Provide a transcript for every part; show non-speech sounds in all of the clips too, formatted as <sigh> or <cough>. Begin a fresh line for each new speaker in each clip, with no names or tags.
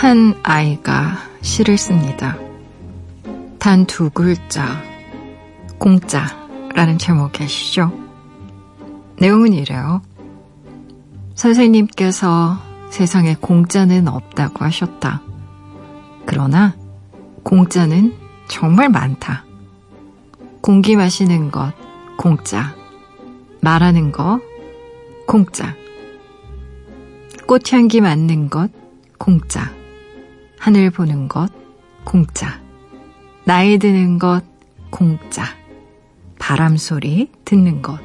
한 아이가 시를 씁니다. 단 두 글자, 공짜라는 제목이 아시죠? 내용은 이래요. 선생님께서 세상에 공짜는 없다고 하셨다. 그러나 공짜는 정말 많다. 공기 마시는 것, 공짜. 말하는 거, 공짜. 꽃향기 맡는 것, 공짜. 하늘 보는 것, 공짜. 나이 드는 것, 공짜. 바람 소리 듣는 것,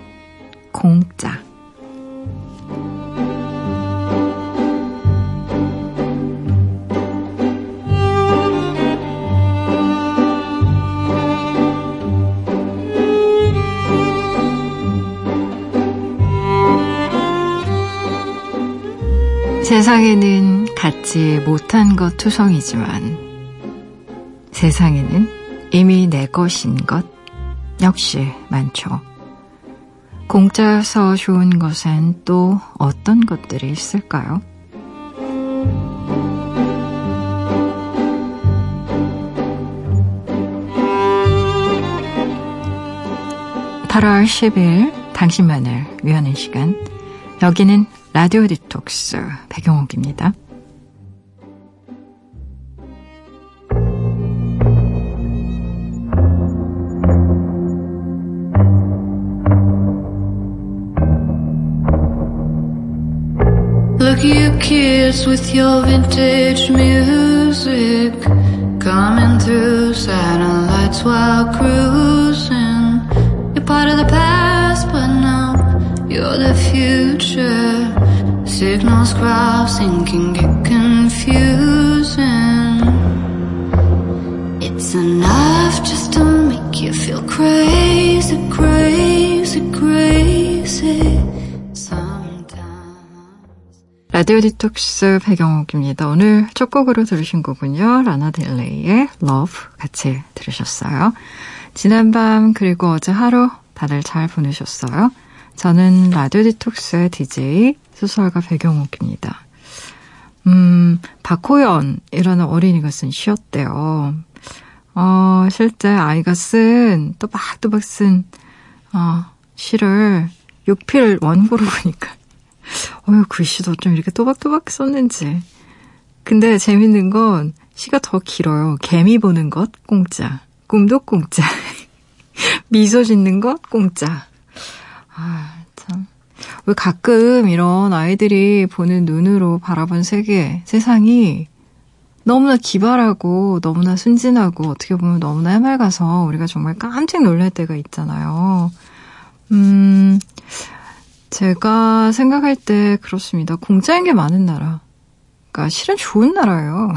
공짜. 세상에는 갖지 못한 것 투성이지만 세상에는 이미 내 것인 것 역시 많죠. 공짜여서 좋은 것엔 또 어떤 것들이 있을까요? 8월 10일 당신만을 위하는 시간 여기는 라디오 디톡스 배경옥입니다. Look you kids with your vintage music Coming through satellites while cruising You're part of the past but now you're the future Signals crossing can get confusing. It's enough just to make you feel crazy, crazy, crazy. 라디오 디톡스 배경옥입니다. 오늘 첫 곡으로 들으신 곡은요. 라나 델레이의 Love 같이 들으셨어요. 지난밤 그리고 어제 하루 다들 잘 보내셨어요? 저는 라디오 디톡스의 DJ 소설가 배경옥입니다. 음, 박호연이라는 어린이가 쓴 시였대요. 어, 실제 아이가 쓴, 또박또박 쓴, 어, 시를 육필 원고로 보니까, <laughs> 어휴, 글씨도 좀 이렇게 또박또박 썼는지. 근데 재밌는 건 시가 더 길어요. 개미 보는 것, 공짜. 꿈도 공짜. <laughs> 미소 짓는 것, 공짜. 아, 참. 왜 가끔 이런 아이들이 보는 눈으로 바라본 세계, 세상이 너무나 기발하고 너무나 순진하고 어떻게 보면 너무나 해맑아서 우리가 정말 깜짝 놀랄 때가 있잖아요. 음, 제가 생각할 때 그렇습니다. 공짜인 게 많은 나라. 그러니까 실은 좋은 나라예요.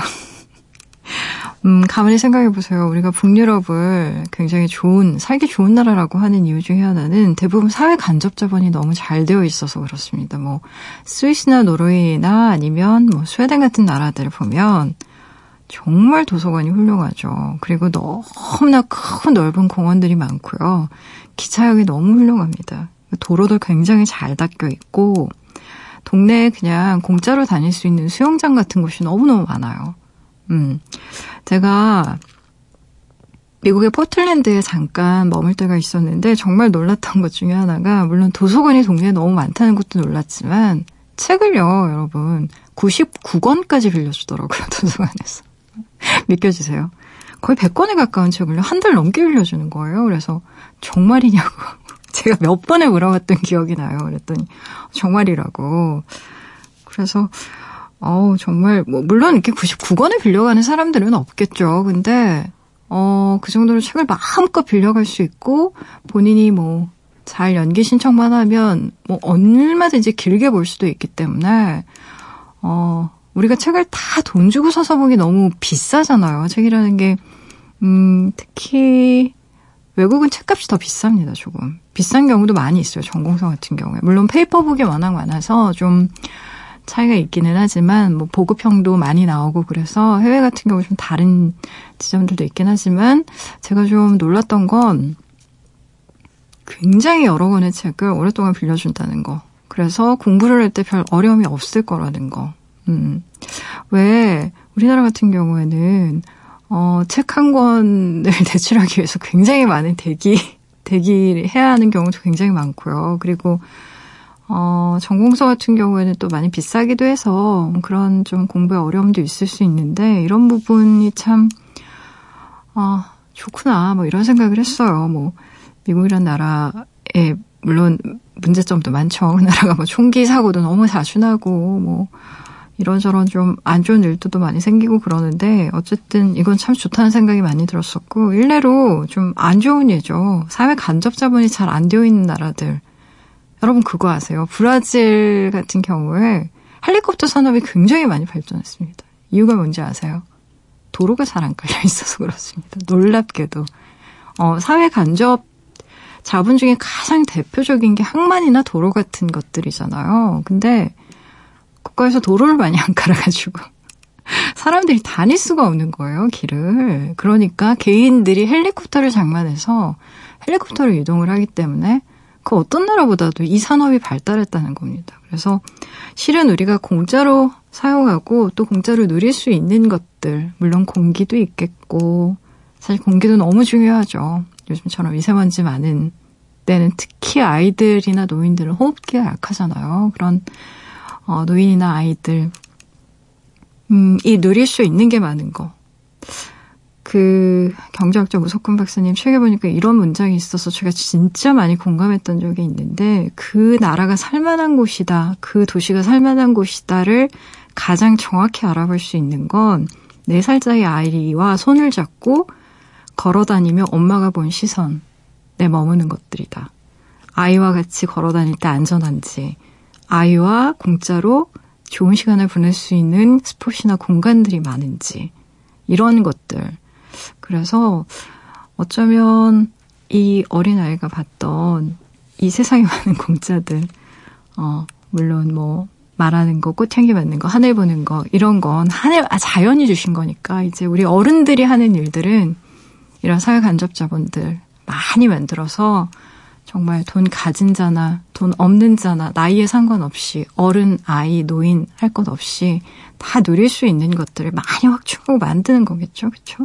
음, 가만히 생각해 보세요. 우리가 북유럽을 굉장히 좋은, 살기 좋은 나라라고 하는 이유 중에 하나는 대부분 사회 간접 자본이 너무 잘 되어 있어서 그렇습니다. 뭐, 스위스나 노르웨이나 아니면 뭐, 스웨덴 같은 나라들을 보면 정말 도서관이 훌륭하죠. 그리고 너무나 큰 넓은 공원들이 많고요. 기차역이 너무 훌륭합니다. 도로도 굉장히 잘 닦여 있고, 동네에 그냥 공짜로 다닐 수 있는 수영장 같은 곳이 너무너무 많아요. 음. 제가 미국의 포틀랜드에 잠깐 머물 때가 있었는데 정말 놀랐던 것 중에 하나가 물론 도서관이 동네에 너무 많다는 것도 놀랐지만 책을요, 여러분 99권까지 빌려주더라고요, <laughs> 도서관에서. 믿겨지세요? 거의 100권에 가까운 책을요, 한 달 넘게 빌려주는 거예요. 그래서 정말이냐고 <laughs> 제가 몇 번에 물어봤던 기억이 나요. 그랬더니 정말이라고. 그래서 어우, 정말, 뭐, 물론 이렇게 99권을 빌려가는 사람들은 없겠죠. 근데, 어, 그 정도로 책을 마음껏 빌려갈 수 있고, 본인이 뭐, 잘 연기 신청만 하면, 뭐, 얼마든지 길게 볼 수도 있기 때문에, 어, 우리가 책을 다 돈 주고 사서 보기 너무 비싸잖아요. 책이라는 게, 음, 특히, 외국은 책값이 더 비쌉니다, 조금. 비싼 경우도 많이 있어요, 전공서 같은 경우에. 물론 페이퍼북이 워낙 많아서 좀, 차이가 있기는 하지만 뭐 보급형도 많이 나오고 그래서 해외 같은 경우 좀 다른 지점들도 있긴 하지만 제가 좀 놀랐던 건 굉장히 여러 권의 책을 오랫동안 빌려준다는 거. 그래서 공부를 할 때 별 어려움이 없을 거라는 거. 음. 왜 우리나라 같은 경우에는 어, 책 한 권을 <laughs> 대출하기 위해서 굉장히 많은 대기, 대기를 해야 하는 경우도 굉장히 많고요. 그리고, 어, 전공서 같은 경우에는 또 많이 비싸기도 해서 그런 좀 공부에 어려움도 있을 수 있는데, 이런 부분이 참, 아, 좋구나, 뭐 이런 생각을 했어요. 뭐, 미국이란 나라에, 물론 문제점도 많죠. 그 나라가 뭐 총기 사고도 너무 자주 나고, 뭐, 이런저런 좀 안 좋은 일들도 많이 생기고 그러는데 어쨌든 이건 참 좋다는 생각이 많이 들었었고 일례로 좀 안 좋은 예죠. 사회 간접 자본이 잘 안 되어 있는 나라들. 여러분 그거 아세요? 브라질 같은 경우에 헬리콥터 산업이 굉장히 많이 발전했습니다. 이유가 뭔지 아세요? 도로가 잘 안 깔려 있어서 그렇습니다. 놀랍게도. 어, 사회 간접 자본 중에 가장 대표적인 게 항만이나 도로 같은 것들이잖아요. 근데 국가에서 도로를 많이 안 깔아가지고 <laughs> 사람들이 다닐 수가 없는 거예요, 길을. 그러니까 개인들이 헬리콥터를 장만해서 헬리콥터로 이동을 하기 때문에 그 어떤 나라보다도 이 산업이 발달했다는 겁니다. 그래서 실은 우리가 공짜로 사용하고 또 공짜로 누릴 수 있는 것들, 물론 공기도 있겠고, 사실 공기도 너무 중요하죠. 요즘처럼 미세먼지 많은 때는 특히 아이들이나 노인들은 호흡기가 약하잖아요. 그런 어, 노인이나 아이들, 음, 이 누릴 수 있는 게 많은 거. 그 경제학자 무석훈 박사님 책에 보니까 이런 문장이 있어서 제가 진짜 많이 공감했던 적이 있는데 그 나라가 살만한 곳이다, 그 도시가 살만한 곳이다를 가장 정확히 알아볼 수 있는 건 4살짜리 아이와 손을 잡고 걸어 다니며 엄마가 본 시선에 머무는 것들이다. 아이와 같이 걸어 다닐 때 안전한지, 아이와 공짜로 좋은 시간을 보낼 수 있는 스포츠나 공간들이 많은지 이런 것들. 그래서 어쩌면 이 어린아이가 봤던 이 세상에 많은 공짜들, 어, 물론 뭐, 말하는 거, 꽃향기 맡는 거, 하늘 보는 거, 이런 건 하늘, 아, 자연이 주신 거니까, 이제 우리 어른들이 하는 일들은 이런 사회 간접 자본들 많이 만들어서 정말 돈 가진 자나 돈 없는 자나 나이에 상관없이 어른, 아이, 노인 할 것 없이 다 누릴 수 있는 것들을 많이 확충하고 만드는 거겠죠. 그렇죠?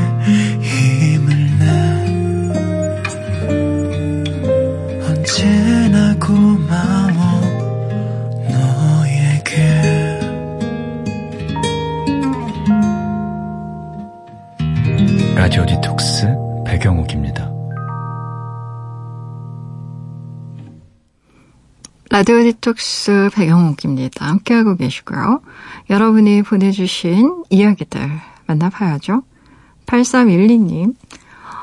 라디오 디톡스 배경옥입니다. 함께하고 계시고요. 여러분이 보내주신 이야기들 만나봐야죠. 8312님,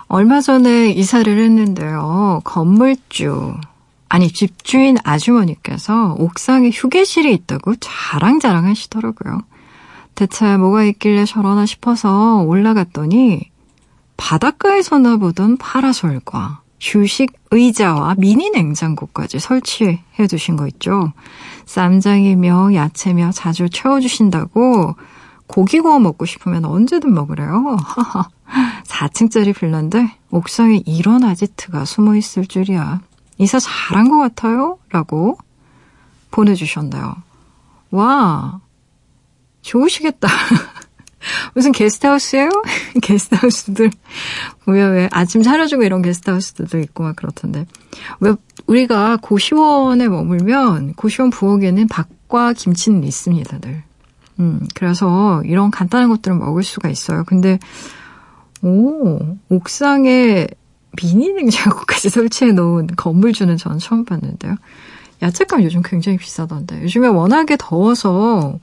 얼마 전에 이사를 했는데요. 건물주, 아니 집주인 아주머니께서 옥상에 휴게실이 있다고 자랑자랑 하시더라고요. 대체 뭐가 있길래 저러나 싶어서 올라갔더니 바닷가에서나 보던 파라솔과 휴식 의자와 미니 냉장고까지 설치해 두신 거 있죠. 쌈장이며 야채며 자주 채워주신다고 고기 구워 먹고 싶으면 언제든 먹으래요. <laughs> 4층짜리 빌라인데 옥상에 이런 아지트가 숨어 있을 줄이야. 이사 잘한 것 같아요? 라고 보내주셨네요. 와, 좋으시겠다. <laughs> 무슨 게스트하우스예요? <laughs> 게스트하우스들 보면 왜 아침 차려주고 이런 게스트하우스들도 있고 막 그렇던데 왜 우리가 고시원에 머물면 고시원 부엌에는 밥과 김치는 있습니다, 늘. 음, 그래서 이런 간단한 것들은 먹을 수가 있어요. 근데 오 옥상에 미니 냉장고까지 <laughs> 설치해 놓은 건물주는 저는 처음 봤는데요. 야채값 요즘 굉장히 비싸던데 요즘에 워낙에 더워서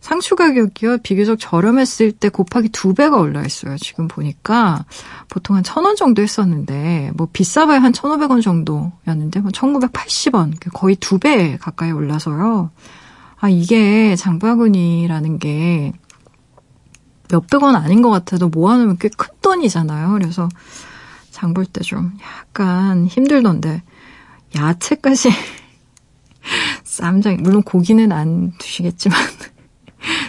상추 가격이요, 비교적 저렴했을 때 곱하기 두 배가 올라 있어요. 지금 보니까 보통 한 천 원 정도 했었는데, 뭐 비싸봐야 한 천오백 원 정도였는데, 뭐 천구백팔십 원 거의 두 배 가까이 올라서요. 아, 이게 장바구니라는 게 몇백 원 아닌 것 같아도 모아놓으면 꽤 큰 돈이잖아요. 그래서 장 볼 때 좀 약간 힘들던데, 야채까지 <laughs> 쌈장, 물론 고기는 안 드시겠지만,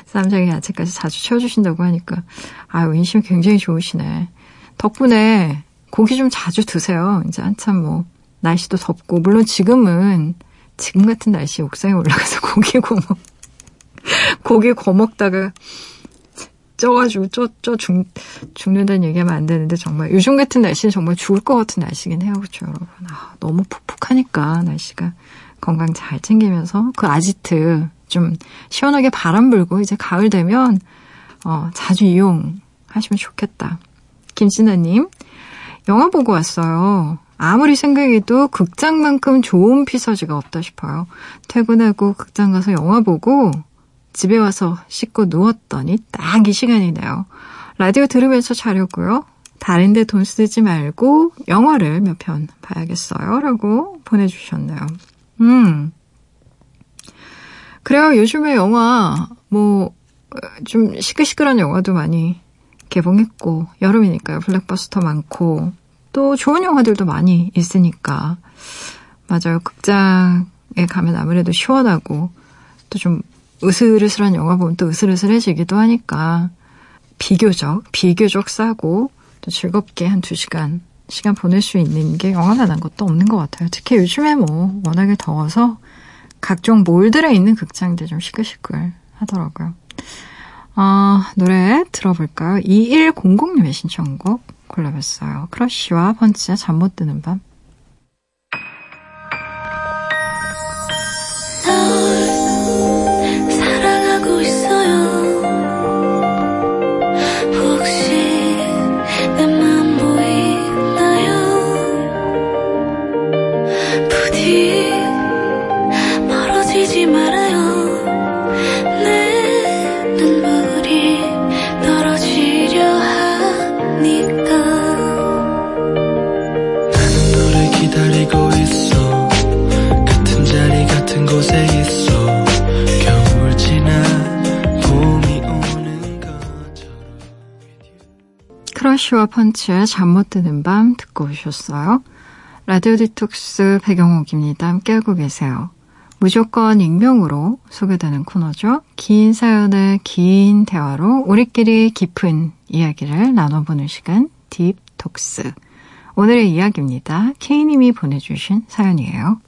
쌈장에 야채까지 자주 채워주신다고 하니까, 아유, 인심이 굉장히 좋으시네. 덕분에 고기 좀 자주 드세요. 이제 한참 뭐, 날씨도 덥고, 물론 지금은, 지금 같은 날씨에 옥상에 올라가서 <laughs> 고기 구워 먹, 고기 구워 먹다가, 쪄가지고 쪄, 쪄 죽, 죽는다는 얘기하면 안 되는데 정말 요즘 같은 날씨는 정말 죽을 것 같은 날씨긴 해요. 그렇죠, 여러분. 아, 너무 푹푹하니까 날씨가 건강 잘 챙기면서 그 아지트 좀 시원하게 바람 불고 이제 가을 되면 어, 자주 이용하시면 좋겠다. 김진아님, 영화 보고 왔어요. 아무리 생각해도 극장만큼 좋은 피서지가 없다 싶어요. 퇴근하고 극장 가서 영화 보고 집에 와서 씻고 누웠더니 딱 이 시간이네요. 라디오 들으면서 자려고요. 다른데 돈 쓰지 말고 영화를 몇 편 봐야겠어요. 라고 보내주셨네요. 음. 그래요. 요즘에 영화, 뭐, 좀 시끌시끌한 영화도 많이 개봉했고, 여름이니까요. 블랙버스터 많고, 또 좋은 영화들도 많이 있으니까. 맞아요. 극장에 가면 아무래도 시원하고, 또 좀 으슬으슬한 영화 보면 또 으슬으슬해지기도 하니까 비교적 비교적 싸고 또 즐겁게 한 두 시간 시간 보낼 수 있는 게 영화만 한 것도 없는 것 같아요. 특히 요즘에 뭐 워낙에 더워서 각종 몰들에 있는 극장들 좀 시끌시끌 하더라고요. 아, 노래 들어볼까요? 2100님의 신청곡 골라봤어요. 크러쉬와 펀치의 잠 못 드는 밤. 크러쉬와 펀치의 잠 못 드는 밤 듣고 오셨어요. 라디오 디톡스 배경옥입니다. 함께하고 계세요. 무조건 익명으로 소개되는 코너죠. 긴 사연의 긴 대화로 우리끼리 깊은 이야기를 나눠보는 시간 deep talks. 오늘의 이야기입니다. K님이 보내주신 사연이에요.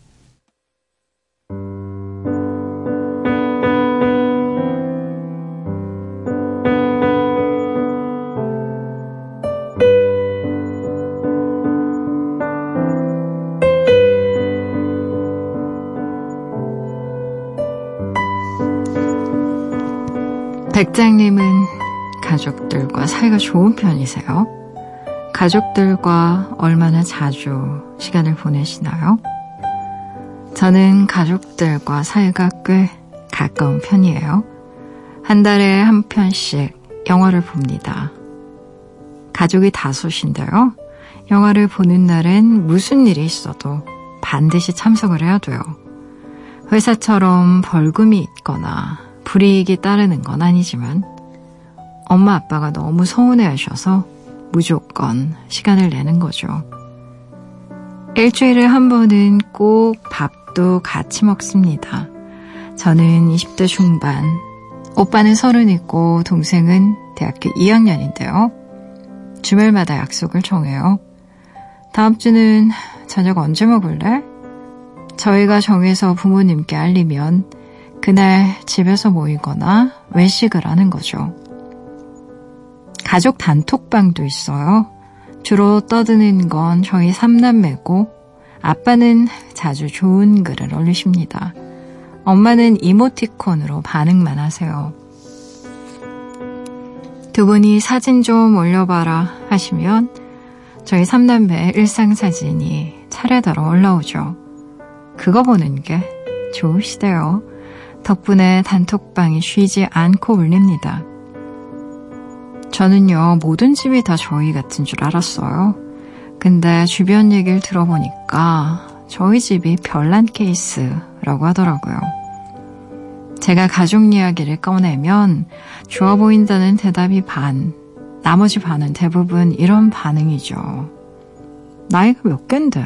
백장님은 가족들과 사이가 좋은 편이세요? 가족들과 얼마나 자주 시간을 보내시나요? 저는 가족들과 사이가 꽤 가까운 편이에요. 한 달에 한 편씩 영화를 봅니다. 가족이 다섯인데요. 영화를 보는 날엔 무슨 일이 있어도 반드시 참석을 해야 돼요. 회사처럼 벌금이 있거나 불이익이 따르는 건 아니지만 엄마 아빠가 너무 서운해 하셔서 무조건 시간을 내는 거죠. 일주일에 한 번은 꼭 밥도 같이 먹습니다. 저는 20대 중반, 오빠는 서른이고 동생은 대학교 2학년인데요. 주말마다 약속을 정해요. 다음 주는 저녁 언제 먹을래? 저희가 정해서 부모님께 알리면 그날 집에서 모이거나 외식을 하는 거죠. 가족 단톡방도 있어요. 주로 떠드는 건 저희 삼남매고 아빠는 자주 좋은 글을 올리십니다. 엄마는 이모티콘으로 반응만 하세요. 두 분이 사진 좀 올려봐라 하시면 저희 삼남매의 일상 사진이 차례대로 올라오죠. 그거 보는 게 좋으시대요. 덕분에 단톡방이 쉬지 않고 울립니다. 저는요, 모든 집이 다 저희 같은 줄 알았어요. 근데 주변 얘기를 들어보니까 저희 집이 별난 케이스라고 하더라고요. 제가 가족 이야기를 꺼내면 좋아 보인다는 대답이 반, 나머지 반은 대부분 이런 반응이죠. 나이가 몇 갠데?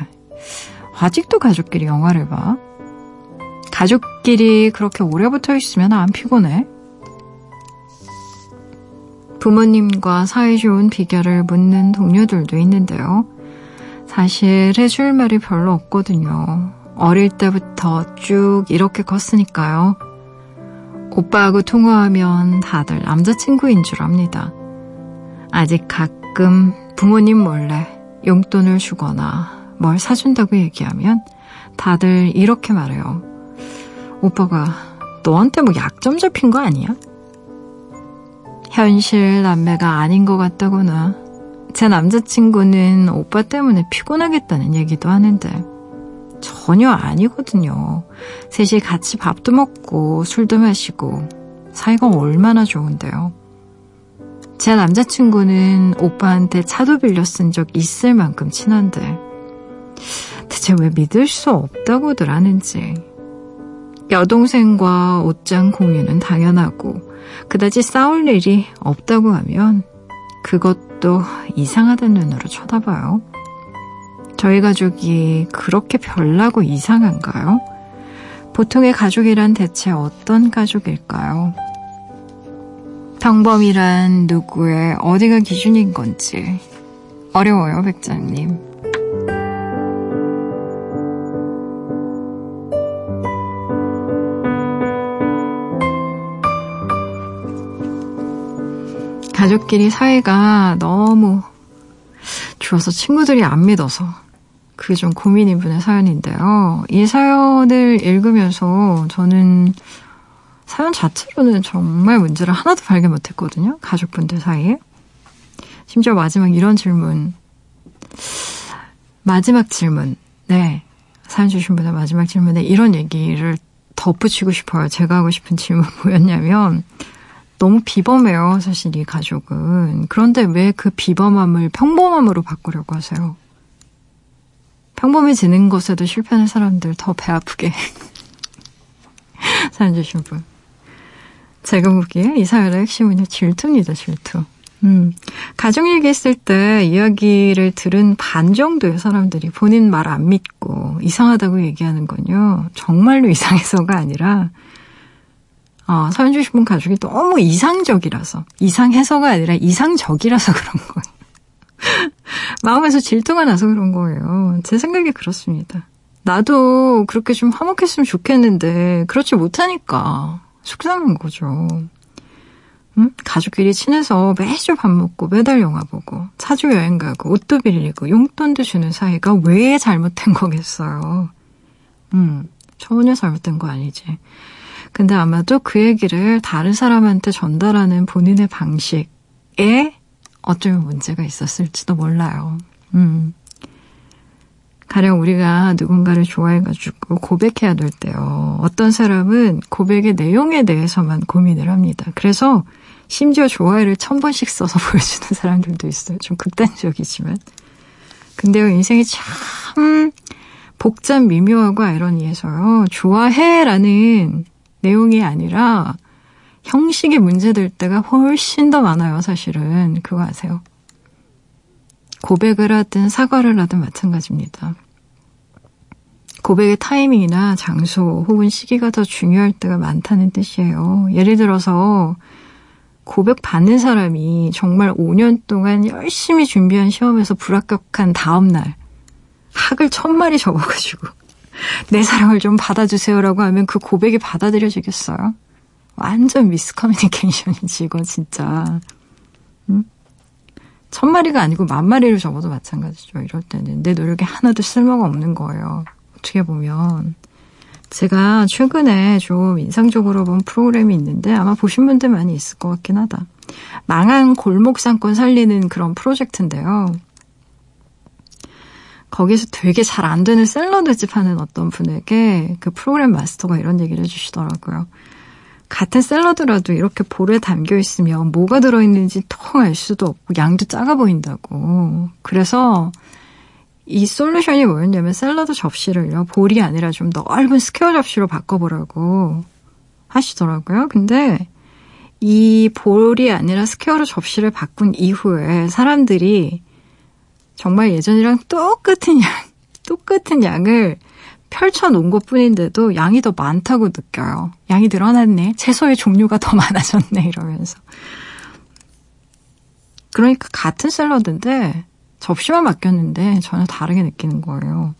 아직도 가족끼리 영화를 봐? 가족끼리 그렇게 오래 붙어 있으면 안 피곤해? 부모님과 사이 좋은 비결을 묻는 동료들도 있는데요. 사실 해줄 말이 별로 없거든요. 어릴 때부터 쭉 이렇게 컸으니까요. 오빠하고 통화하면 다들 남자친구인 줄 압니다. 아직 가끔 부모님 몰래 용돈을 주거나 뭘 사준다고 얘기하면 다들 이렇게 말해요. 오빠가 너한테 뭐 약점 잡힌 거 아니야? 현실 남매가 아닌 것 같다거나 제 남자친구는 오빠 때문에 피곤하겠다는 얘기도 하는데 전혀 아니거든요. 셋이 같이 밥도 먹고 술도 마시고 사이가 얼마나 좋은데요. 제 남자친구는 오빠한테 차도 빌려 쓴 적 있을 만큼 친한데 대체 왜 믿을 수 없다고들 하는지 여동생과 옷장 공유는 당연하고 그다지 싸울 일이 없다고 하면 그것도 이상하다는 눈으로 쳐다봐요. 저희 가족이 그렇게 별나고 이상한가요? 보통의 가족이란 대체 어떤 가족일까요? 평범이란 누구의 어디가 기준인 건지 어려워요, 백장님. 가족끼리 사이가 너무 좋아서 친구들이 안 믿어서 그게 좀 고민인 분의 사연인데요. 이 사연을 읽으면서 저는 사연 자체로는 정말 문제를 하나도 발견 못했거든요. 가족분들 사이에. 심지어 마지막 이런 질문. 마지막 질문. 네. 사연 주신 분의 마지막 질문에 이런 얘기를 덧붙이고 싶어요. 제가 하고 싶은 질문 뭐였냐면, 너무 비범해요, 사실 이 가족은. 그런데 왜 그 비범함을 평범함으로 바꾸려고 하세요? 평범해지는 것에도 실패하는 사람들 더 배 아프게 <laughs> 사연 주신 분. 제가 보기에 이 사연의 핵심은 질투입니다, 질투. 음, 가족 얘기했을 때 이야기를 들은 반 정도의 사람들이 본인 말 안 믿고 이상하다고 얘기하는 건요, 정말로 이상해서가 아니라, 어, 사연 주신 분 가족이 너무 이상적이라서, 이상해서가 아니라 이상적이라서 그런 거예요. <laughs> 마음에서 질투가 나서 그런 거예요. 제 생각이 그렇습니다. 나도 그렇게 좀 화목했으면 좋겠는데, 그렇지 못하니까. 속상한 거죠. 응? 가족끼리 친해서 매주 밥 먹고 매달 영화 보고 차주 여행 가고 옷도 빌리고 용돈도 주는 사이가 왜 잘못된 거겠어요. 음, 전혀 잘못된 거 아니지. 근데 아마도 그 얘기를 다른 사람한테 전달하는 본인의 방식에 어쩌면 문제가 있었을지도 몰라요. 음. 가령 우리가 누군가를 좋아해가지고 고백해야 될 때요. 어떤 사람은 고백의 내용에 대해서만 고민을 합니다. 그래서 심지어 좋아요를 천 번씩 써서 <laughs> 보여주는 사람들도 있어요. 좀 극단적이지만. 근데요, 인생이 참 복잡 미묘하고 아이러니해서요. 좋아해라는 내용이 아니라 형식이 문제될 때가 훨씬 더 많아요, 사실은. 그거 아세요? 고백을 하든 사과를 하든 마찬가지입니다. 고백의 타이밍이나 장소 혹은 시기가 더 중요할 때가 많다는 뜻이에요. 예를 들어서 고백 받는 사람이 정말 5년 동안 열심히 준비한 시험에서 불합격한 다음날 학을 천 마리 적어가지고 내 사랑을 좀 받아주세요라고 하면 그 고백이 받아들여지겠어요? 완전 미스커뮤니케이션이지 이거 진짜. 응? 천 마리가 아니고 만 마리를 적어도 마찬가지죠. 이럴 때는 내 노력에 하나도 쓸모가 없는 거예요. 어떻게 보면 제가 최근에 좀 인상적으로 본 프로그램이 있는데 아마 보신 분들 많이 있을 것 같긴 하다. 망한 골목 상권 살리는 그런 프로젝트인데요. 거기서 되게 잘 안 되는 샐러드집 하는 어떤 분에게 그 프로그램 마스터가 이런 얘기를 해주시더라고요. 같은 샐러드라도 이렇게 bowl에 담겨 있으면 뭐가 들어있는지 통 알 수도 없고 양도 작아 보인다고. 그래서 이 솔루션이 뭐였냐면 샐러드 접시를요, bowl이 아니라 좀 넓은 square 접시로 바꿔보라고 하시더라고요. 근데 이 bowl이 아니라 square로 접시를 바꾼 이후에 사람들이 정말 예전이랑 똑같은 양, <laughs> 똑같은 양을 펼쳐놓은 것 뿐인데도 양이 더 많다고 느껴요. 양이 늘어났네. 채소의 종류가 더 <laughs> 많아졌네. 이러면서. 그러니까 같은 샐러드인데 접시만 바뀌었는데 전혀 다르게 느끼는 거예요.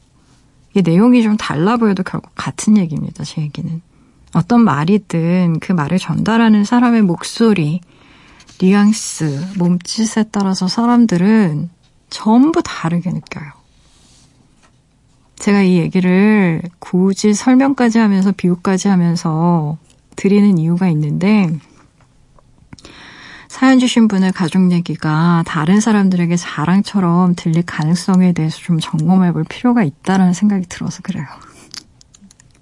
이 내용이 좀 달라 보여도 결국 같은 얘기입니다. 제 얘기는. 어떤 말이든 그 말을 전달하는 사람의 목소리, 뉘앙스, 몸짓에 따라서 사람들은 전부 다르게 느껴요. 제가 이 얘기를 굳이 설명까지 하면서 비유까지 하면서 드리는 이유가 있는데, 사연 주신 분의 가족 얘기가 다른 사람들에게 자랑처럼 들릴 가능성에 대해서 좀 점검해 볼 필요가 있다는 생각이 들어서 그래요.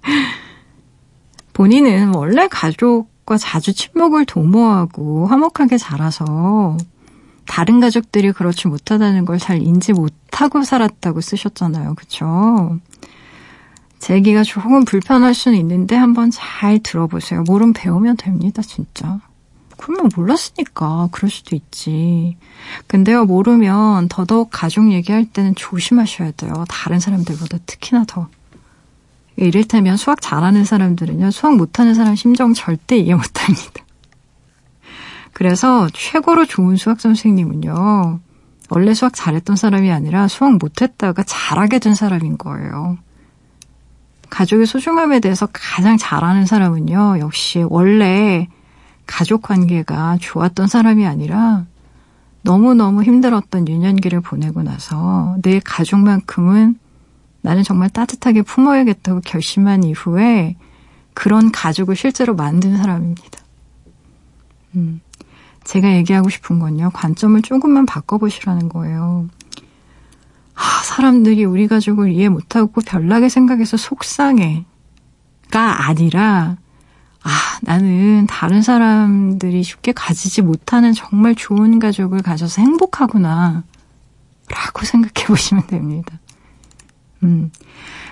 <laughs> 본인은 원래 가족과 자주 친목을 도모하고 화목하게 자라서 다른 가족들이 그렇지 못하다는 걸 잘 인지 못하고 살았다고 쓰셨잖아요. 그쵸? 제 얘기가 조금 불편할 수는 있는데 한번 잘 들어보세요. 모르면 배우면 됩니다, 진짜. 그러면 몰랐으니까 그럴 수도 있지. 근데요, 모르면 더더욱 가족 얘기할 때는 조심하셔야 돼요. 다른 사람들보다 특히나 더. 이를테면 수학 잘하는 사람들은요, 수학 못하는 사람 심정 절대 이해 못합니다. 그래서 최고로 좋은 수학 선생님은요, 원래 수학 잘했던 사람이 아니라 수학 못했다가 잘하게 된 사람인 거예요. 가족의 소중함에 대해서 가장 잘 아는 사람은요, 역시 원래 가족 관계가 좋았던 사람이 아니라 너무너무 힘들었던 유년기를 보내고 나서 내 가족만큼은 나는 정말 따뜻하게 품어야겠다고 결심한 이후에 그런 가족을 실제로 만든 사람입니다. 음, 제가 얘기하고 싶은 건요, 관점을 조금만 바꿔보시라는 거예요. 아, 사람들이 우리 가족을 이해 못하고 별나게 생각해서 속상해가 아니라, 아, 나는 다른 사람들이 쉽게 가지지 못하는 정말 좋은 가족을 가져서 행복하구나. 라고 생각해 보시면 됩니다. 음,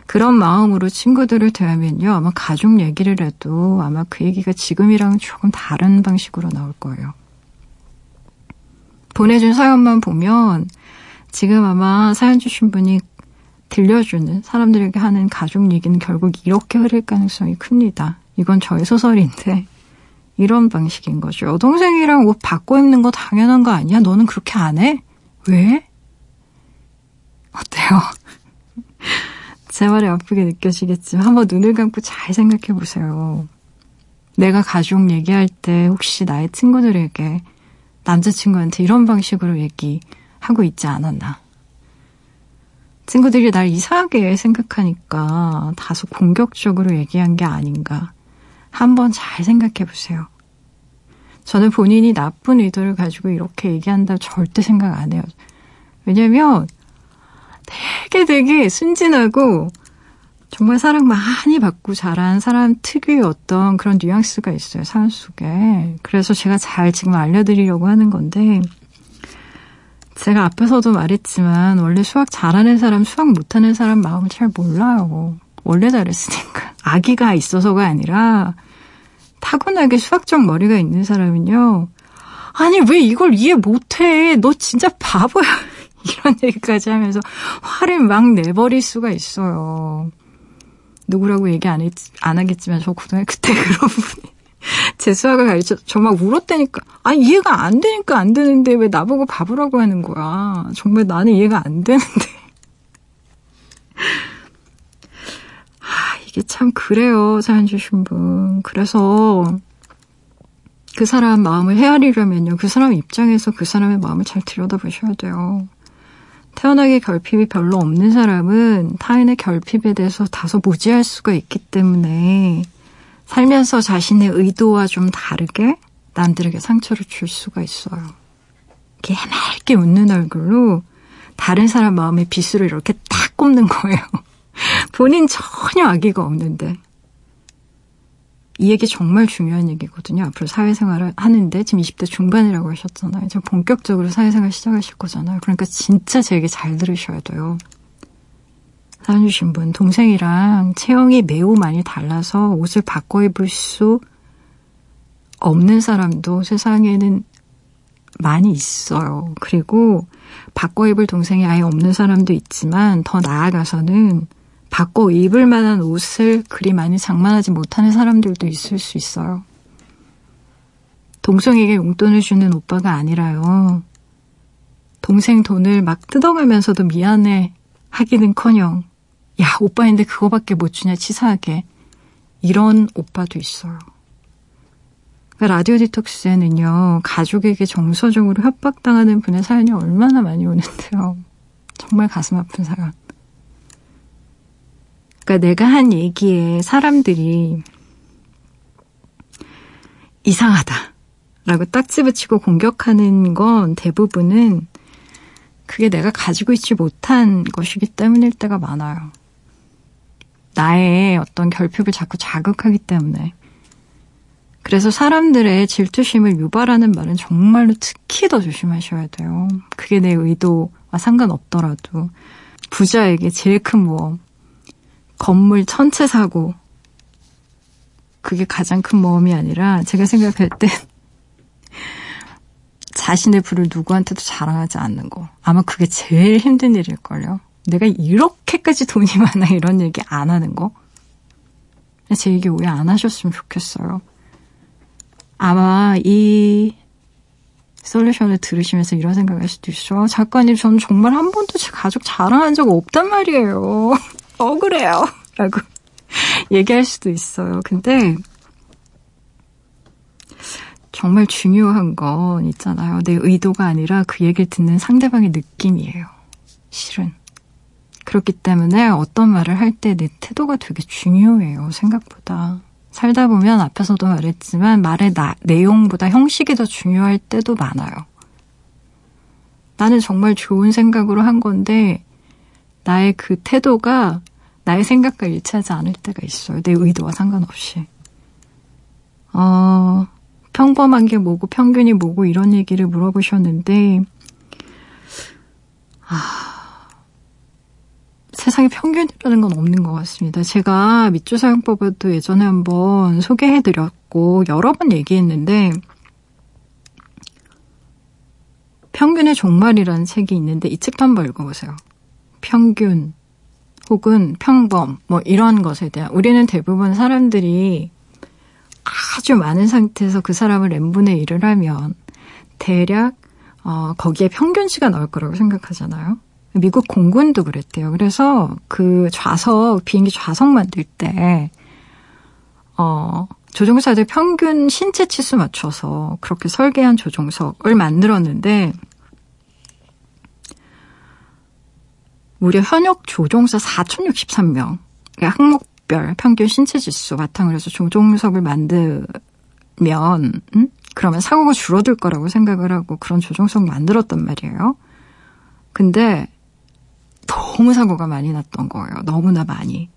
그런 마음으로 친구들을 대하면요. 아마 가족 얘기를 해도 아마 그 얘기가 지금이랑 조금 다른 방식으로 나올 거예요. 보내준 사연만 보면 지금 아마 사연 주신 분이 들려주는 사람들에게 하는 가족 얘기는 결국 이렇게 흐를 가능성이 큽니다. 이건 저의 소설인데 이런 방식인 거죠. 여동생이랑 옷 바꿔 입는 거 당연한 거 아니야? 너는 그렇게 안 해? 왜? 어때요? <laughs> 제 말이 아프게 느껴지겠지만 한번 눈을 감고 잘 생각해 보세요. 내가 가족 얘기할 때 혹시 나의 친구들에게 남자친구한테 이런 방식으로 얘기하고 있지 않았나. 친구들이 날 이상하게 생각하니까 다소 공격적으로 얘기한 게 아닌가. 한번 잘 생각해 보세요. 저는 본인이 나쁜 의도를 가지고 이렇게 얘기한다 절대 생각 안 해요. 왜냐면 되게 되게 순진하고 정말 사랑 많이 받고 자란 사람 특유의 어떤 그런 뉘앙스가 있어요, 사연 속에. 그래서 제가 잘 지금 알려드리려고 하는 건데, 제가 앞에서도 말했지만, 원래 수학 잘하는 사람, 수학 못하는 사람 마음을 잘 몰라요. 원래 잘했으니까. <laughs> 아기가 있어서가 아니라, 타고나게 수학적 머리가 있는 사람은요, 아니, 왜 이걸 이해 못해? 너 진짜 바보야. <laughs> 이런 얘기까지 하면서 화를 막 내버릴 수가 있어요. 누구라고 얘기 안, 했, 안 하겠지만 저 고등학교 때 <laughs> 그런 분이 제 수학을 가르쳐 정말 울었다니까. 아니 이해가 안 되니까 안 되는데 왜 나보고 바보라고 하는 거야? 정말 나는 이해가 안 되는데. <laughs> 아 이게 참 그래요 사연 주신 분. 그래서 그 사람 마음을 헤아리려면요. 그 사람 입장에서 그 사람의 마음을 잘 들여다보셔야 돼요 태어나게 결핍이 별로 없는 사람은 타인의 결핍에 대해서 다소 무지할 수가 있기 때문에 살면서 자신의 의도와 좀 다르게 남들에게 상처를 줄 수가 있어요. 이렇게 해맑게 웃는 얼굴로 다른 사람 마음에 빗수를 이렇게 탁 꼽는 거예요. <laughs> 본인 전혀 악의가 없는데. 이 얘기 정말 중요한 얘기거든요. 앞으로 사회생활을 하는데 지금 20대 중반이라고 하셨잖아요. 이제 본격적으로 사회생활 시작하실 거잖아요. 그러니까 진짜 제 얘기 잘 들으셔야 돼요. 사연 주신 분, 동생이랑 체형이 매우 많이 달라서 옷을 바꿔 입을 수 없는 사람도 세상에는 많이 있어요. 그리고 바꿔 입을 동생이 아예 없는 사람도 있지만 더 나아가서는 바꿔 입을 만한 옷을 그리 많이 장만하지 못하는 사람들도 있을 수 있어요. 동생에게 용돈을 주는 오빠가 아니라요. 동생 돈을 막 뜯어가면서도 미안해 하기는 커녕 야, 오빠인데 그거밖에 못 주냐, 치사하게. 이런 오빠도 있어요. 그러니까 라디오 디톡스에는요, 가족에게 정서적으로 협박당하는 분의 사연이 얼마나 많이 오는데요. 정말 가슴 아픈 사연. 그러니까 내가 한 얘기에 사람들이 이상하다. 라고 딱 집어치고 공격하는 건 대부분은 그게 내가 가지고 있지 못한 것이기 때문일 때가 많아요. 나의 어떤 결핍을 자꾸 자극하기 때문에. 그래서 사람들의 질투심을 유발하는 말은 정말로 특히 더 조심하셔야 돼요. 그게 내 의도와 상관없더라도. 부자에게 제일 큰 모험. 건물 천채 사고. 그게 가장 큰 모험이 아니라 제가 생각할 때 <laughs> 자신의 부를 누구한테도 자랑하지 않는 거. 아마 그게 제일 힘든 일일걸요. 내가 이렇게까지 돈이 <laughs> 많아 이런 얘기 안 하는 거. 제 얘기 오해 안 하셨으면 좋겠어요. 아마 이 솔루션을 들으시면서 이런 생각할 수도 있어. 작가님, 저는 정말 한 번도 제 가족 자랑한 적 없단 말이에요. <laughs> 억울해요. <laughs> 라고 얘기할 수도 있어요. 근데 정말 중요한 건 있잖아요. 내 의도가 아니라 그 얘기를 듣는 상대방의 느낌이에요. 실은. 그렇기 때문에 어떤 말을 할 때 내 태도가 되게 중요해요. 생각보다. 살다 보면 앞에서도 말했지만 말의 나, 내용보다 형식이 더 중요할 때도 많아요. 나는 정말 좋은 생각으로 한 건데 나의 그 태도가 나의 생각과 일치하지 않을 때가 있어요. 내 의도와 상관없이. 어, 평범한 게 뭐고 평균이 뭐고 이런 얘기를 물어보셨는데 아, 세상에 평균이라는 건 없는 것 같습니다. 제가 밑줄 사용법에도 예전에 한번 소개해드렸고 여러 번 얘기했는데 평균의 종말이라는 책이 있는데 이 책도 한번 읽어보세요. 평균 혹은 평범 뭐 이런 것에 대한 우리는 대부분 사람들이 아주 많은 상태에서 그 사람을 n분의 1을 하면 대략 어, 거기에 평균치가 나올 거라고 생각하잖아요. 미국 공군도 그랬대요. 그래서 그 좌석, 비행기 좌석 만들 때, 어, 조종사들 평균 신체 치수 맞춰서 그렇게 설계한 조종석을 만들었는데, 무려 현역 조종사 4,063명, 항목별 평균 신체 지수 바탕으로 해서 조종석을 만들면, 음? 그러면 사고가 줄어들 거라고 생각을 하고 그런 조종석 만들었단 말이에요. 근데 너무 사고가 많이 났던 거예요. 너무나 많이.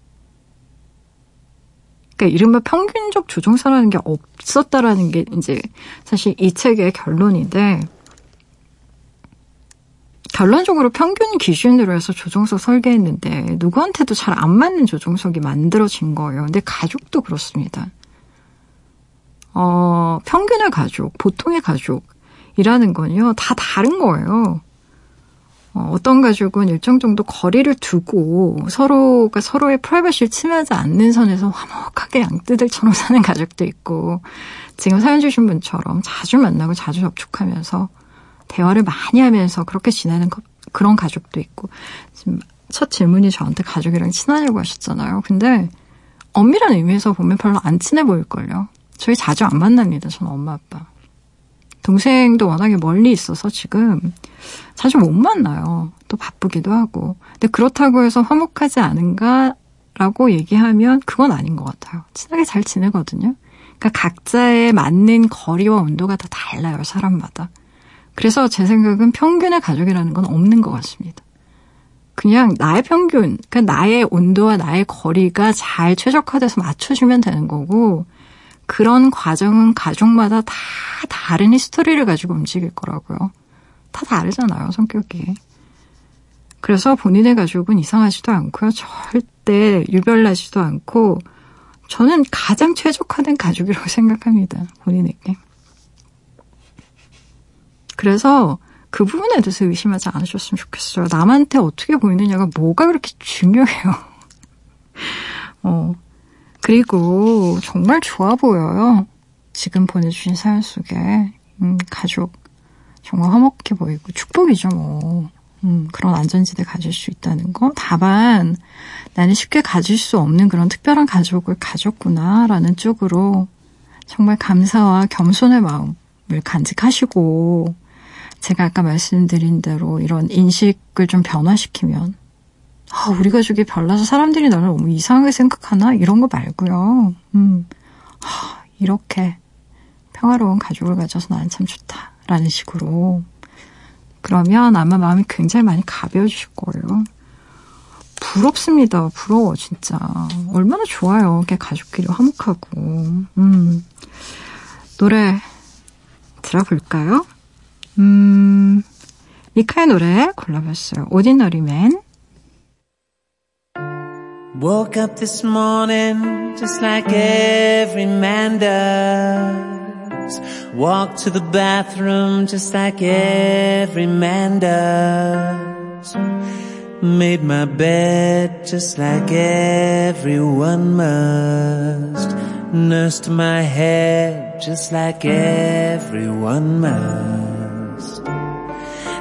그러니까 이른바 평균적 조종사라는 게 없었다라는 게 이제 사실 이 책의 결론인데 결론적으로 평균 기준으로 해서 조종석 설계했는데 누구한테도 잘 안 맞는 조종석이 만들어진 거예요. 근데 가족도 그렇습니다. 어, 평균의 가족, 보통의 가족이라는 건요, 다 다른 거예요. 어, 어떤 가족은 일정 정도 거리를 두고 서로가 서로의 프라이버시를 침해하지 않는 선에서 화목하게 양떼들처럼 사는 가족도 있고 지금 사연 주신 분처럼 자주 만나고 자주 접촉하면서 대화를 많이 하면서 그렇게 지내는 그런 가족도 있고 지금 첫 질문이 저한테 가족이랑 친하냐고 하셨잖아요. 근데 엄밀한 의미에서 보면 별로 안 친해 보일걸요. 저희 자주 안 만납니다. 저는 엄마 아빠. 동생도 워낙에 멀리 있어서 지금 자주 못 만나요. 또 바쁘기도 하고. 근데 그렇다고 해서 화목하지 않은가라고 얘기하면 그건 아닌 것 같아요. 친하게 잘 지내거든요. 그러니까 각자의 맞는 거리와 온도가 다 달라요, 사람마다. 그래서 제 생각은 평균의 가족이라는 건 없는 것 같습니다. 그냥 나의 평균, 그러니까 나의 온도와 나의 거리가 잘 최적화돼서 맞춰주면 되는 거고, 그런 과정은 가족마다 다 다른 히스토리를 가지고 움직일 거라고요. 다 다르잖아요, 성격이. 그래서 본인의 가족은 이상하지도 않고요. 절대 유별나지도 않고, 저는 가장 최적화된 가족이라고 <laughs> 생각합니다. 본인에게. 그래서 그 부분에 대해서 의심하지 않으셨으면 좋겠어요. 남한테 어떻게 보이느냐가 뭐가 그렇게 중요해요. <laughs> 어. 그리고 정말 좋아 보여요. 지금 보내주신 사연 속에. 음, 가족. 정말 화목해 보이고 축복이죠, 뭐. 음, 그런 안전지대 가질 수 있다는 거. 다만, 나는 쉽게 가질 수 없는 그런 특별한 가족을 가졌구나라는 쪽으로 정말 감사와 겸손의 마음을 간직하시고, 제가 아까 말씀드린 대로 이런 인식을 좀 변화시키면 아, 우리 가족이 별나서 사람들이 나를 너무 이상하게 생각하나? 이런 거 말고요. 음, 아, 이렇게 평화로운 가족을 가져서 나는 참 좋다. 라는 식으로. 그러면 아마 마음이 굉장히 많이 가벼워지실 거예요. 부럽습니다. 부러워, 진짜. 얼마나 좋아요. 이렇게 가족끼리 화목하고. 음. 노래 들어볼까요? 음, 미카의 노래 골라봤어요. 오디너리맨. Woke up this morning just like every man does. Walk to the bathroom just like every man does. Made my bed just like everyone must. Nursed my head just like everyone must.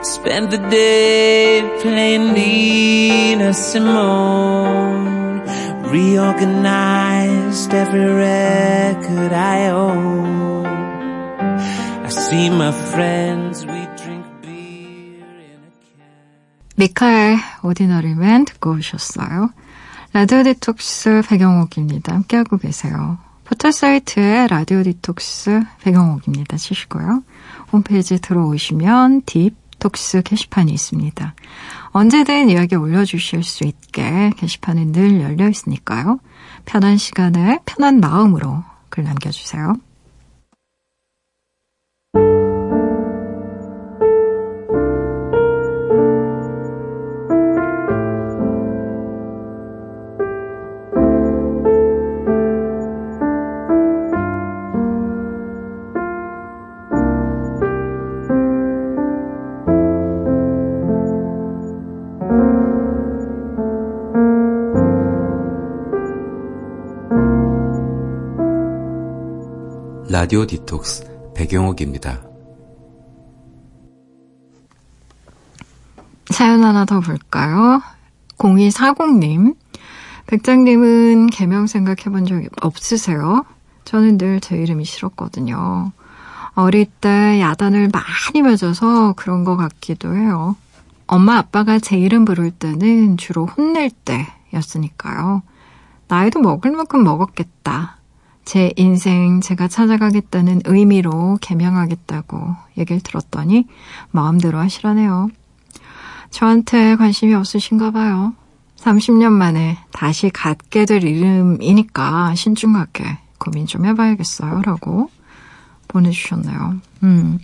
Spent the day playing Nina Simone. Reorganized every record I own. I see my friends, we drink beer in a can. 미카엘 Ordinary Man 듣고 오셨어요. 라디오 디톡스 배경옥입니다. 함께하고 계세요. 포털 사이트에 라디오 디톡스 배경옥입니다. 치시고요. 홈페이지 들어오시면 deep talks 게시판이 있습니다. 언제든 이야기 올려주실 수 있게 게시판은 늘 열려 있으니까요. 편한 시간에 편한 마음으로 글 남겨주세요.
라디오 디톡스 배경옥입니다.
사연 하나 더 볼까요? 0240님. 백장님은 개명 생각해 본 적 없으세요? 저는 늘 제 이름이 싫었거든요. 어릴 때 야단을 많이 맞아서 그런 것 같기도 해요. 엄마 아빠가 제 이름 부를 때는 주로 혼낼 때였으니까요. 나이도 먹을 만큼 먹었겠다. 제 인생 제가 찾아가겠다는 의미로 개명하겠다고 얘기를 들었더니 마음대로 하시라네요. 저한테 관심이 없으신가 봐요. 30년 만에 다시 갖게 될 이름이니까 신중하게 고민 좀 해봐야겠어요. 라고 보내주셨네요. 음.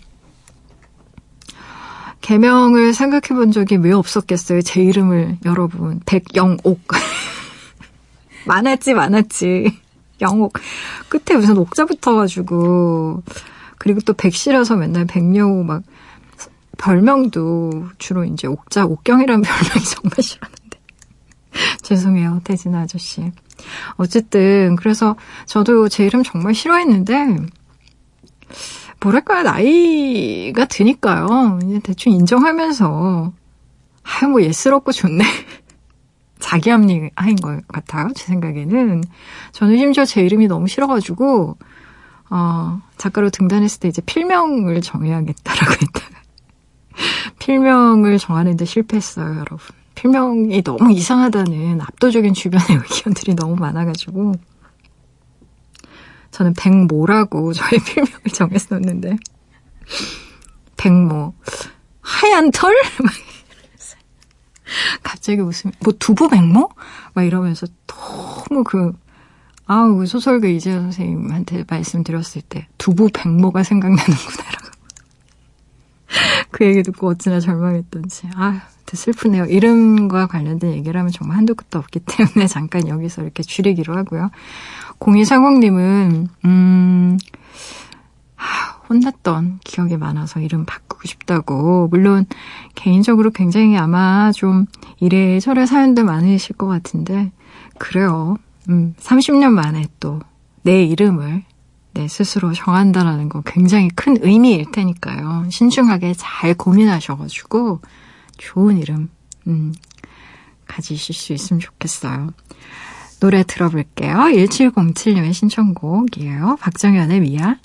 개명을 생각해 본 적이 왜 없었겠어요? 제 이름을 여러분. 백영옥. <laughs> 많았지, 많았지. 영옥. 끝에 무슨 옥자 붙어가지고. 그리고 또 백씨라서 맨날 백여우 막, 별명도 주로 이제 옥자, 옥경이라는 별명이 <laughs> 정말 싫었는데. <laughs> 죄송해요, 태진 아저씨. 어쨌든, 그래서 저도 제 이름 정말 싫어했는데, 뭐랄까요, 나이가 드니까요. 이제 대충 인정하면서, 아유, 뭐 예스럽고 좋네. 자기 합리화인 것 같아요. 제 생각에는. 저는 심지어 제 이름이 너무 싫어가지고, 어, 작가로 등단했을 때 이제 필명을 정해야겠다라고 <laughs> 했다가, 필명을 정하는데 실패했어요, 여러분. 필명이 너무 이상하다는 압도적인 주변의 <laughs> 의견들이 너무 많아가지고, 저는 백모라고 저의 <laughs> 필명을 정했었는데, 백모. 하얀 털? <laughs> 갑자기 웃으면, 뭐 두부 백모? 막 이러면서 너무 그, 아우, 그 소설가 이재현 선생님한테 말씀드렸을 때 두부 백모가 생각나는구나라고. <laughs> 그 얘기 듣고 어찌나 절망했던지. 아, 슬프네요. 이름과 관련된 얘기를 하면 정말 한두 끝도 없기 때문에 <laughs> 잠깐 여기서 이렇게 줄이기로 하고요. 0240님은, 음, 하, 혼났던 기억이 많아서 이름 바 꾸고 싶다고. 물론, 개인적으로 굉장히 아마 좀 이래저래 사연들 많으실 것 같은데, 그래요. 음, 30년 만에 또 내 이름을 내 스스로 정한다라는 거 굉장히 큰 의미일 테니까요. 신중하게 잘 고민하셔가지고 좋은 이름 음, 가지실 수 있으면 좋겠어요. 노래 들어볼게요. 1707님의 신청곡이에요. 박정현의 미야.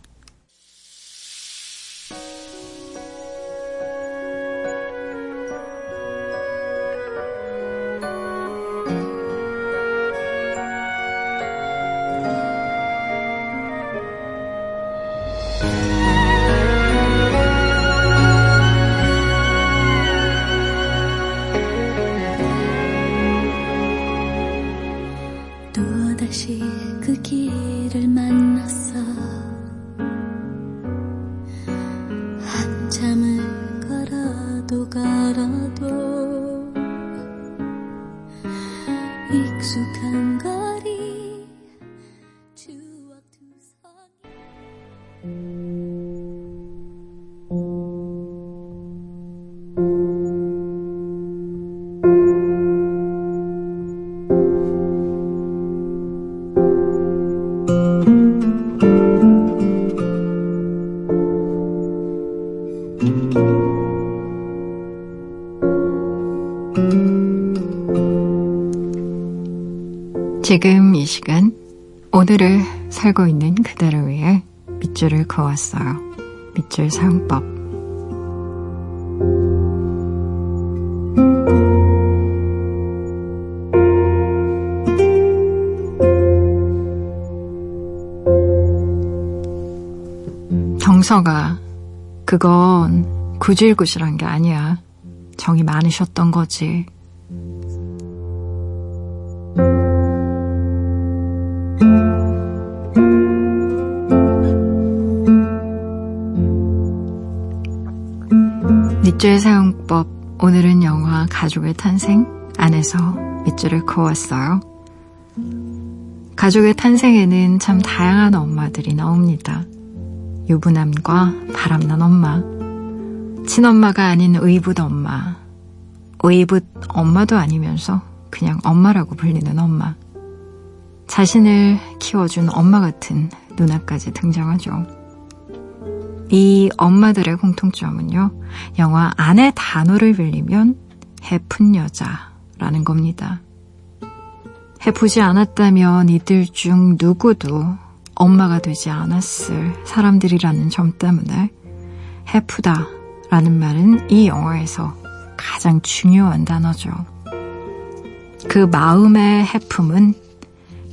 지금 이 시간 오늘을 살고 있는 그대를 위해 밑줄을 그었어요. 밑줄 사용법. 정서가 그건 구질구질한 게 아니야. 정이 많으셨던 거지. 밑줄 사용법 오늘은 영화 가족의 탄생 안에서 밑줄을 그었어요. 가족의 탄생에는 참 다양한 엄마들이 나옵니다. 유부남과 바람난 엄마, 친엄마가 아닌 의붓 엄마, 의붓 엄마도 아니면서 그냥 엄마라고 불리는 엄마, 자신을 키워준 엄마 같은 누나까지 등장하죠. 이 엄마들의 공통점은요, 영화 안의 단어를 빌리면 해픈 여자라는 겁니다. 해프지 않았다면 이들 중 누구도 엄마가 되지 않았을 사람들이라는 점 때문에 해프다 라는 말은 이 영화에서 가장 중요한 단어죠. 그 마음의 해품은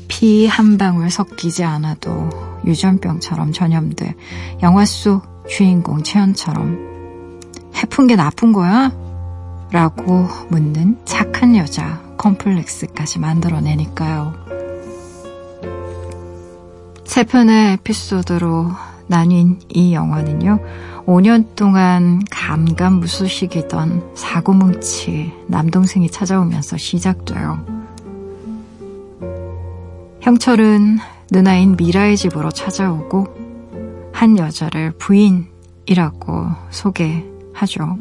피 한 방울 섞이지 않아도 유전병처럼 전염돼 영화 속 주인공 채연처럼 해픈 게 나쁜 거야? 라고 묻는 착한 여자 컴플렉스까지 만들어내니까요. 세 편의 에피소드로 나뉜 이 영화는요, 5년 동안 감감무소식이던 사고뭉치 남동생이 찾아오면서 시작돼요. 형철은 누나인 미라의 집으로 찾아오고 한 여자를 부인이라고 소개하죠.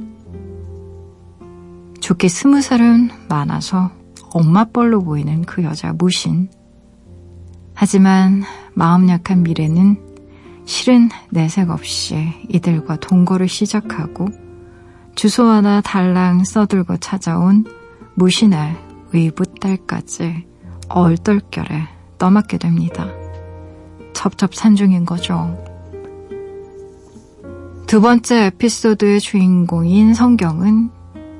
좋게 스무 살은 많아서 엄마뻘로 보이는 그 여자 무신. 하지만 마음 약한 미래는 실은 내색 없이 이들과 동거를 시작하고 주소 하나 달랑 써들고 찾아온 무신의 의붓딸까지 얼떨결에 떠맡게 됩니다. 첩첩산중인 거죠. 두 번째 에피소드의 주인공인 성경은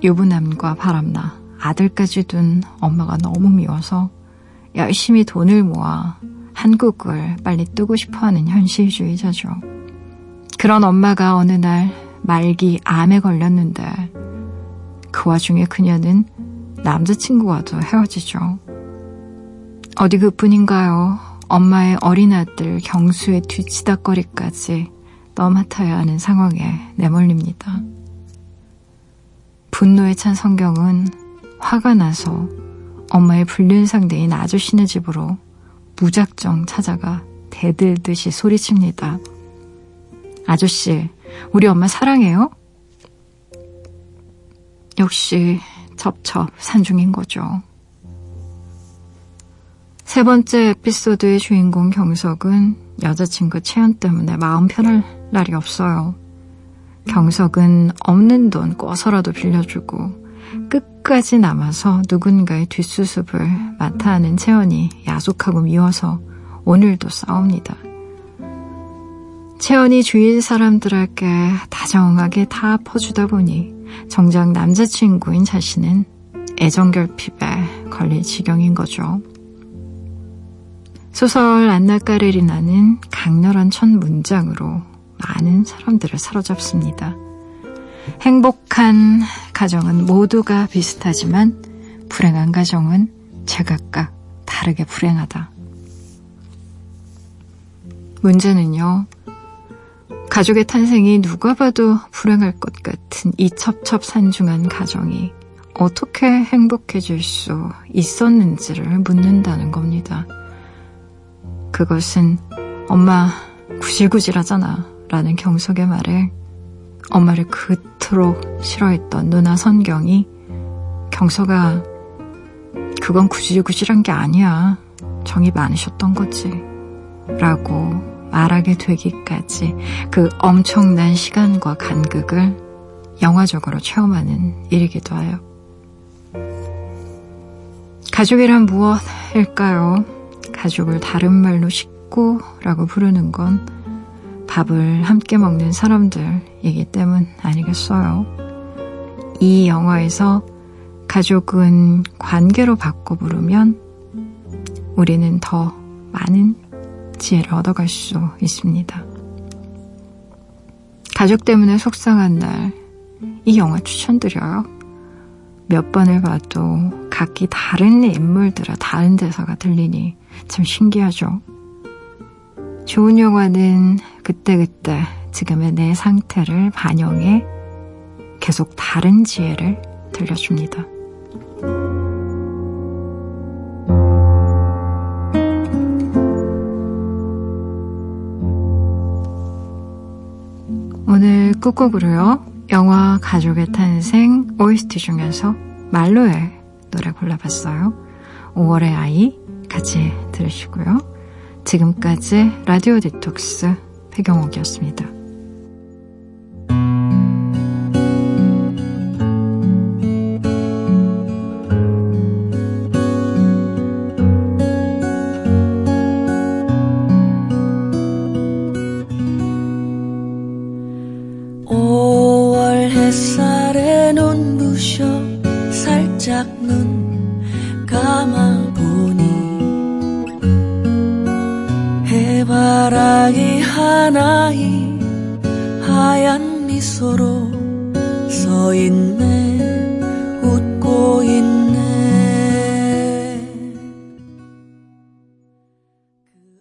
유부남과 바람나 아들까지 둔 엄마가 너무 미워서 열심히 돈을 모아 한국을 빨리 뜨고 싶어 하는 현실주의자죠. 그런 엄마가 어느 날 말기 암에 걸렸는데 그 와중에 그녀는 남자친구와도 헤어지죠. 어디 그뿐인가요? 엄마의 어린 아들 경수의 뒤치다거리까지 떠맡아야 하는 상황에 내몰립니다. 분노에 찬 성경은 화가 나서 엄마의 불륜 상대인 아저씨네 집으로 무작정 찾아가 대들듯이 소리칩니다. 아저씨, 우리 엄마 사랑해요? 역시 첩첩 산중인 거죠. 세 번째 에피소드의 주인공 경석은 여자친구 채연 때문에 마음 편할 날이 없어요. 경석은 없는 돈 꿔서라도 빌려주고 끝 까지 남아서 누군가의 뒷수습을 맡아 하는 채연이 야속하고 미워서 오늘도 싸웁니다. 채연이 주위 사람들에게 다정하게 다 퍼주다 보니 정작 남자친구인 자신은 애정결핍에 걸릴 지경인 거죠. 소설 안나 까레리나는 강렬한 첫 문장으로 많은 사람들을 사로잡습니다. 행복한 가정은 모두가 비슷하지만 불행한 가정은 제각각 다르게 불행하다. 문제는요, 가족의 탄생이 누가 봐도 불행할 것 같은 이 첩첩산중한 가정이 어떻게 행복해질 수 있었는지를 묻는다는 겁니다. 그것은 엄마 구질구질하잖아 라는 경석의 말에 엄마를 그토록 싫어했던 누나 선경이 경석아 그건 구질구질한 게 아니야 정이 많으셨던 거지 라고 말하게 되기까지 그 엄청난 시간과 간극을 영화적으로 체험하는 일이기도 해요. 가족이란 무엇일까요? 가족을 다른 말로 식구라고 부르는 건 밥을 함께 먹는 사람들이기 때문 아니겠어요. 이 영화에서 가족은 관계로 바꿔 부르면 우리는 더 많은 지혜를 얻어갈 수 있습니다. 가족 때문에 속상한 날, 이 영화 추천드려요. 몇 번을 봐도 각기 다른 인물들의 다른 대사가 들리니 참 신기하죠. 좋은 영화는 그때그때 지금의 내 상태를 반영해 계속 다른 지혜를 들려줍니다. 오늘 끝곡으로요. 영화 가족의 탄생 OST 중에서 말로의 노래 골라봤어요. 5월의 아이 같이 들으시고요. 지금까지 라디오 디톡스 배경옥이었습니다.